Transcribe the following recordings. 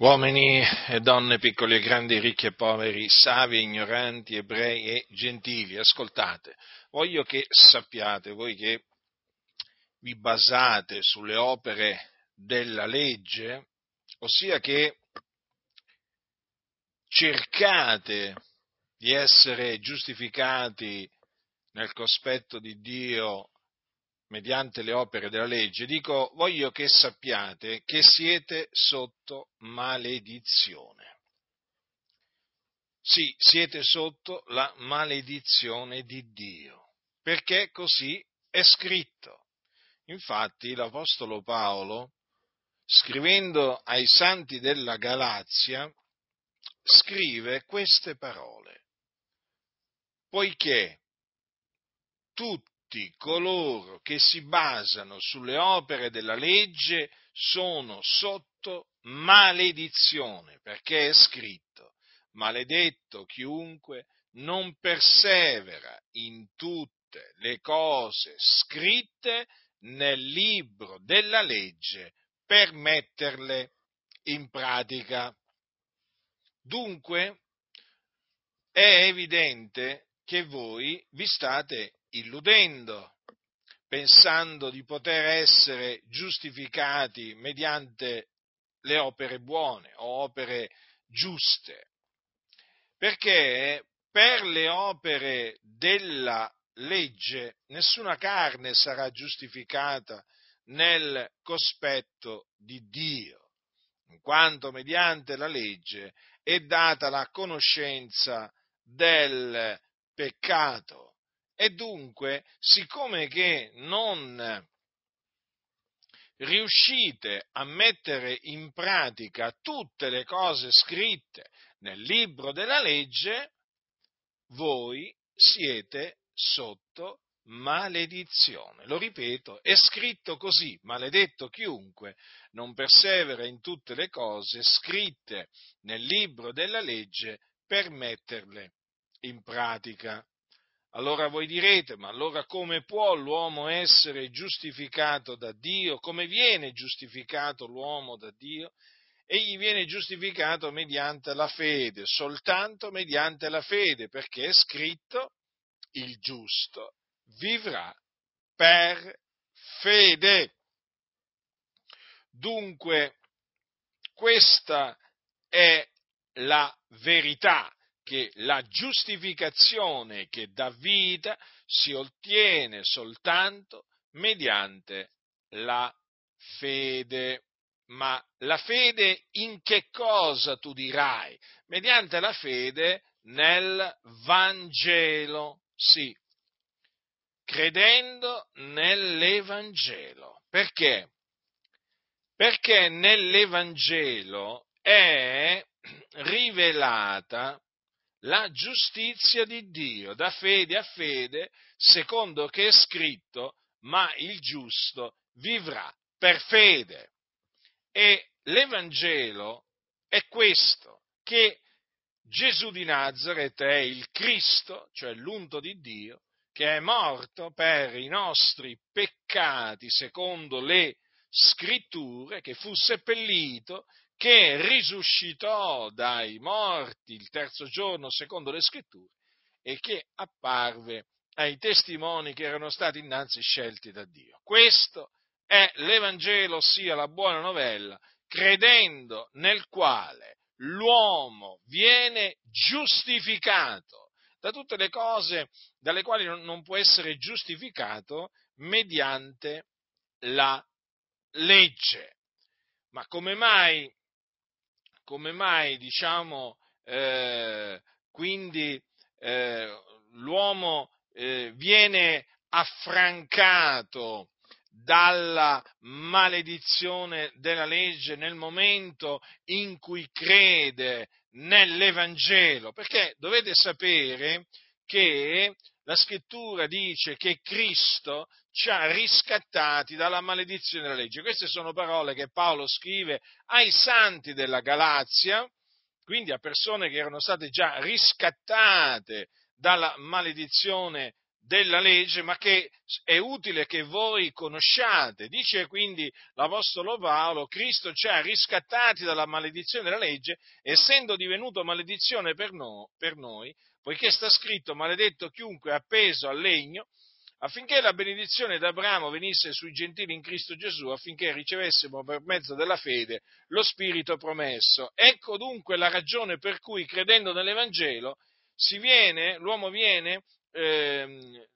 Uomini e donne, piccoli e grandi, ricchi e poveri, savi e ignoranti, ebrei e gentili, ascoltate, voglio che sappiate, voi che vi basate sulle opere della legge, ossia che cercate di essere giustificati nel cospetto di Dio mediante le opere della legge, dico voglio che sappiate che siete sotto maledizione. Sì, siete sotto la maledizione di Dio, perché così è scritto. Infatti l'Apostolo Paolo, scrivendo ai santi della Galazia, scrive queste parole, poiché tutti tutti coloro che si basano sulle opere della legge sono sotto maledizione, perché è scritto, maledetto chiunque non persevera in tutte le cose scritte nel libro della legge per metterle in pratica. Dunque, è evidente che voi vi state illudendo, pensando di poter essere giustificati mediante le opere buone o opere giuste. Perché per le opere della legge nessuna carne sarà giustificata nel cospetto di Dio, in quanto mediante la legge è data la conoscenza del peccato e dunque, siccome che non riuscite a mettere in pratica tutte le cose scritte nel libro della legge, voi siete sotto maledizione. Lo ripeto, è scritto così, maledetto chiunque non persevera in tutte le cose scritte nel libro della legge per metterle in pratica. Allora voi direte, ma allora come può l'uomo essere giustificato da Dio? Come viene giustificato l'uomo da Dio? Egli viene giustificato mediante la fede, soltanto mediante la fede, perché è scritto il giusto vivrà per fede. Dunque, questa è la verità che la giustificazione che dà vita si ottiene soltanto mediante la fede. Ma la fede in che cosa tu dirai? Mediante la fede nel Vangelo, sì, credendo nell'Evangelo. Perché? Perché nell'Evangelo è rivelata la giustizia di Dio, da fede a fede, secondo che è scritto, ma il giusto vivrà per fede. E l'Evangelo è questo, che Gesù di Nazareth è il Cristo, cioè l'unto di Dio, che è morto per i nostri peccati secondo le scritture, che fu seppellito, che risuscitò dai morti il terzo giorno secondo le scritture e che apparve ai testimoni che erano stati innanzi scelti da Dio. Questo è l'Evangelo, ossia la buona novella, credendo nel quale l'uomo viene giustificato da tutte le cose dalle quali non può essere giustificato mediante la legge. Ma come mai come mai diciamo eh, quindi eh, l'uomo eh, viene affrancato dalla maledizione della legge nel momento in cui crede nell'Evangelo, perché dovete sapere che la scrittura dice che Cristo ci ha riscattati dalla maledizione della legge. Queste sono parole che Paolo scrive ai santi della Galazia, quindi a persone che erano state già riscattate dalla maledizione della legge, ma che è utile che voi conosciate. Dice quindi l'Apostolo Paolo, Cristo ci ha riscattati dalla maledizione della legge, essendo divenuto maledizione per, no, per noi, poiché sta scritto maledetto chiunque è appeso al legno, affinché la benedizione d'Abramo venisse sui gentili in Cristo Gesù, affinché ricevessimo per mezzo della fede lo Spirito promesso. Ecco dunque la ragione per cui, credendo nell'Evangelo, viene, l'uomo viene eh,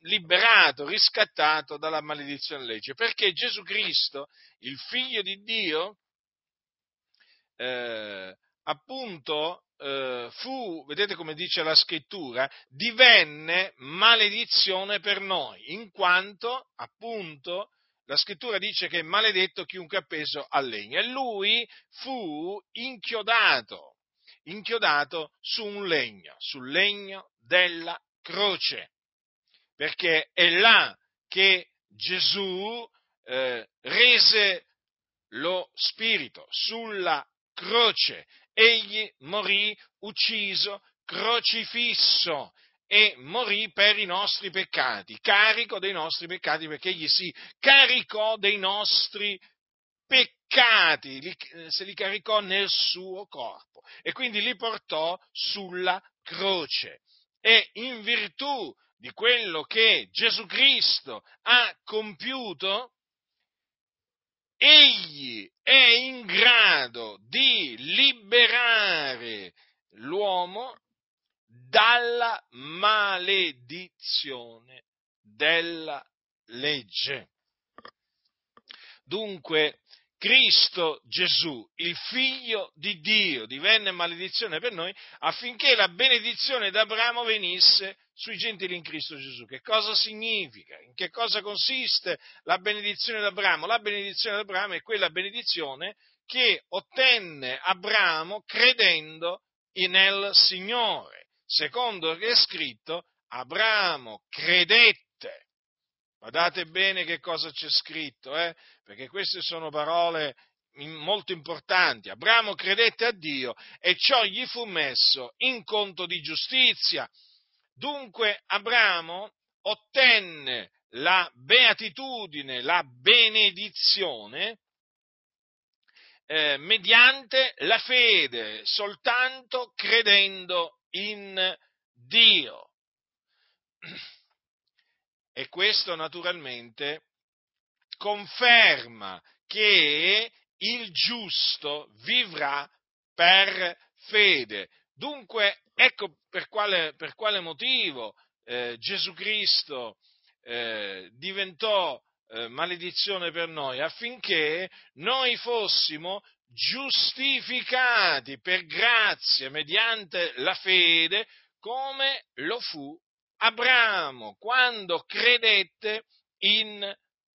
liberato, riscattato dalla maledizione della legge, perché Gesù Cristo, il figlio di Dio, eh, appunto eh, fu, vedete come dice la scrittura, divenne maledizione per noi, in quanto appunto la scrittura dice che è maledetto chiunque appeso al legno e lui fu inchiodato, inchiodato su un legno, sul legno della croce, perché è là che Gesù eh, rese lo spirito sulla croce. Egli morì ucciso, crocifisso e morì per i nostri peccati, carico dei nostri peccati, perché egli si caricò dei nostri peccati, li, se li caricò nel suo corpo e quindi li portò sulla croce. E in virtù di quello che Gesù Cristo ha compiuto, egli è in grado di liberare l'uomo dalla maledizione della legge. Dunque, Cristo Gesù, il figlio di Dio, divenne maledizione per noi affinché la benedizione d'Abramo venisse sui gentili in Cristo Gesù. Che cosa significa? In che cosa consiste la benedizione d'Abramo? La benedizione d'Abramo è quella benedizione che ottenne Abramo credendo nel Signore. Secondo che è scritto, Abramo credette Guardate bene che cosa c'è scritto, eh? perché queste sono parole molto importanti. Abramo credette a Dio e ciò gli fu messo in conto di giustizia. Dunque Abramo ottenne la beatitudine, la benedizione, eh, mediante la fede, soltanto credendo in Dio. E questo naturalmente conferma che il giusto vivrà per fede. Dunque, ecco per quale, per quale motivo eh, Gesù Cristo eh, diventò eh, maledizione per noi, affinché noi fossimo giustificati per grazia mediante la fede come lo fu Abramo quando credette in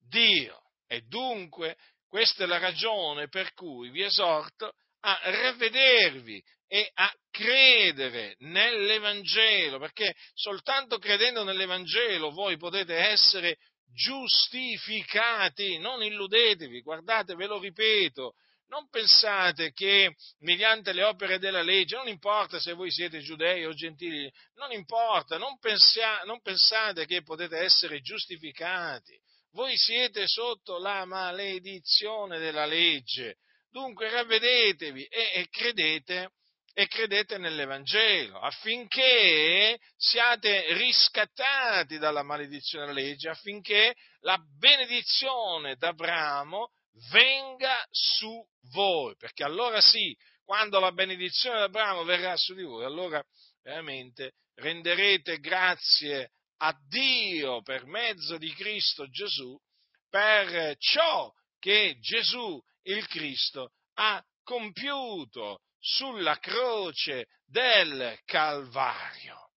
Dio. E dunque questa è la ragione per cui vi esorto a ravvedervi e a credere nell'Evangelo, perché soltanto credendo nell'Evangelo voi potete essere giustificati, non illudetevi, guardate, ve lo ripeto, non pensate che mediante le opere della legge, non importa se voi siete giudei o gentili, non importa, non, pensia, non pensate che potete essere giustificati. Voi siete sotto la maledizione della legge. Dunque ravvedetevi e, e credete e credete nell'Evangelo affinché siate riscattati dalla maledizione della legge, affinché la benedizione d'Abramo venga su voi, perché allora sì, quando la benedizione di Abramo verrà su di voi, allora veramente renderete grazie a Dio per mezzo di Cristo Gesù per ciò che Gesù il Cristo ha compiuto sulla croce del Calvario.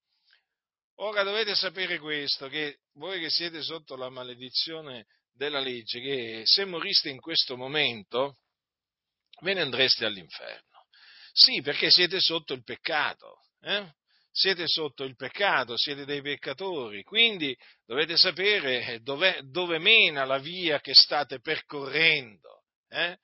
Ora dovete sapere questo, che voi che siete sotto la maledizione della legge che se moriste in questo momento ve ne andreste all'inferno. Sì, perché siete sotto il peccato, eh? siete sotto il peccato, siete dei peccatori, quindi dovete sapere dove, dove mena la via che state percorrendo. Eh?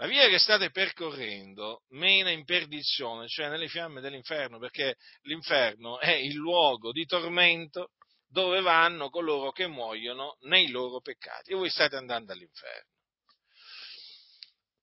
la via che state percorrendo mena in perdizione, cioè nelle fiamme dell'inferno, perché l'inferno è il luogo di tormento dove vanno coloro che muoiono nei loro peccati e voi state andando all'inferno.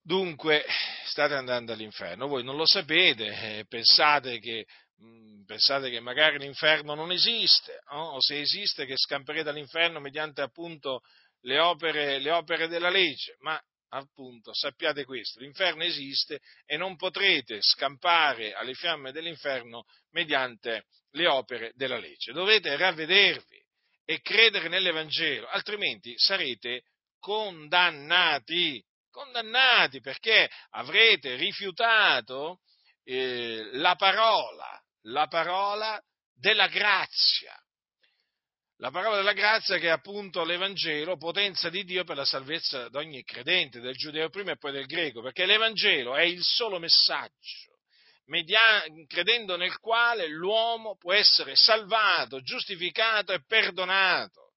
Dunque, state andando all'inferno, voi non lo sapete, eh, pensate, che, mm, pensate che magari l'inferno non esiste, no? o se esiste che scamperete all'inferno mediante appunto le opere, le opere della legge, ma appunto sappiate questo, l'inferno esiste e non potrete scampare alle fiamme dell'inferno mediante le opere della legge. Dovete ravvedervi e credere nell'Evangelo, altrimenti sarete condannati, condannati perché avrete rifiutato eh, la parola, la parola della grazia. La parola della grazia che è appunto l'Evangelo, potenza di Dio per la salvezza di ogni credente, del giudeo prima e poi del greco, perché l'Evangelo è il solo messaggio media- credendo nel quale l'uomo può essere salvato, giustificato e perdonato,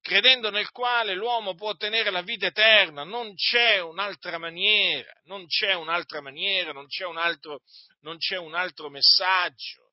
credendo nel quale l'uomo può ottenere la vita eterna, non c'è un'altra maniera, non c'è un'altra maniera, non c'è un altro, non c'è un altro messaggio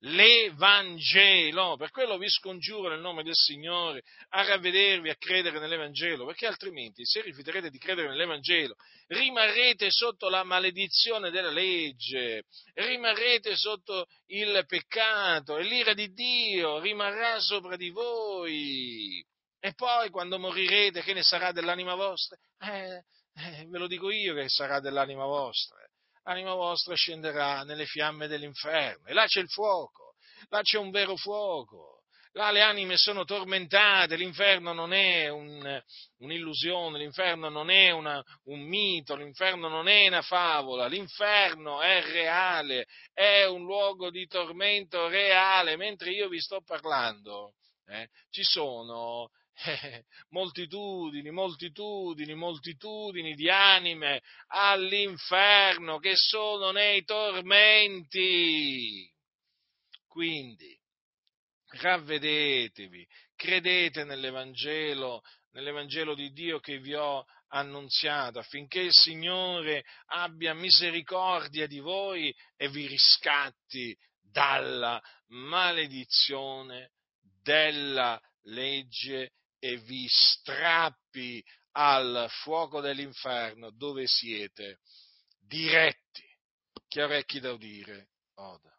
l'Evangelo. Per quello vi scongiuro nel nome del Signore a ravvedervi, a credere nell'Evangelo, perché altrimenti se rifiuterete di credere nell'Evangelo rimarrete sotto la maledizione della legge, rimarrete sotto il peccato e l'ira di Dio rimarrà sopra di voi. E poi quando morirete, che ne sarà dell'anima vostra? Eh, eh, ve lo dico io che sarà dell'anima vostra l'anima vostra scenderà nelle fiamme dell'inferno e là c'è il fuoco, là c'è un vero fuoco, là le anime sono tormentate, l'inferno non è un, un'illusione, l'inferno non è una, un mito, l'inferno non è una favola, l'inferno è reale, è un luogo di tormento reale, mentre io vi sto parlando. Eh, ci sono eh, moltitudini, moltitudini, moltitudini di anime all'inferno che sono nei tormenti. Quindi, ravvedetevi, credete nell'Evangelo, nell'Evangelo di Dio che vi ho annunziato, affinché il Signore abbia misericordia di voi e vi riscatti dalla maledizione della legge e vi strappi al fuoco dell'inferno dove siete diretti. Chi ha orecchi da udire, oda.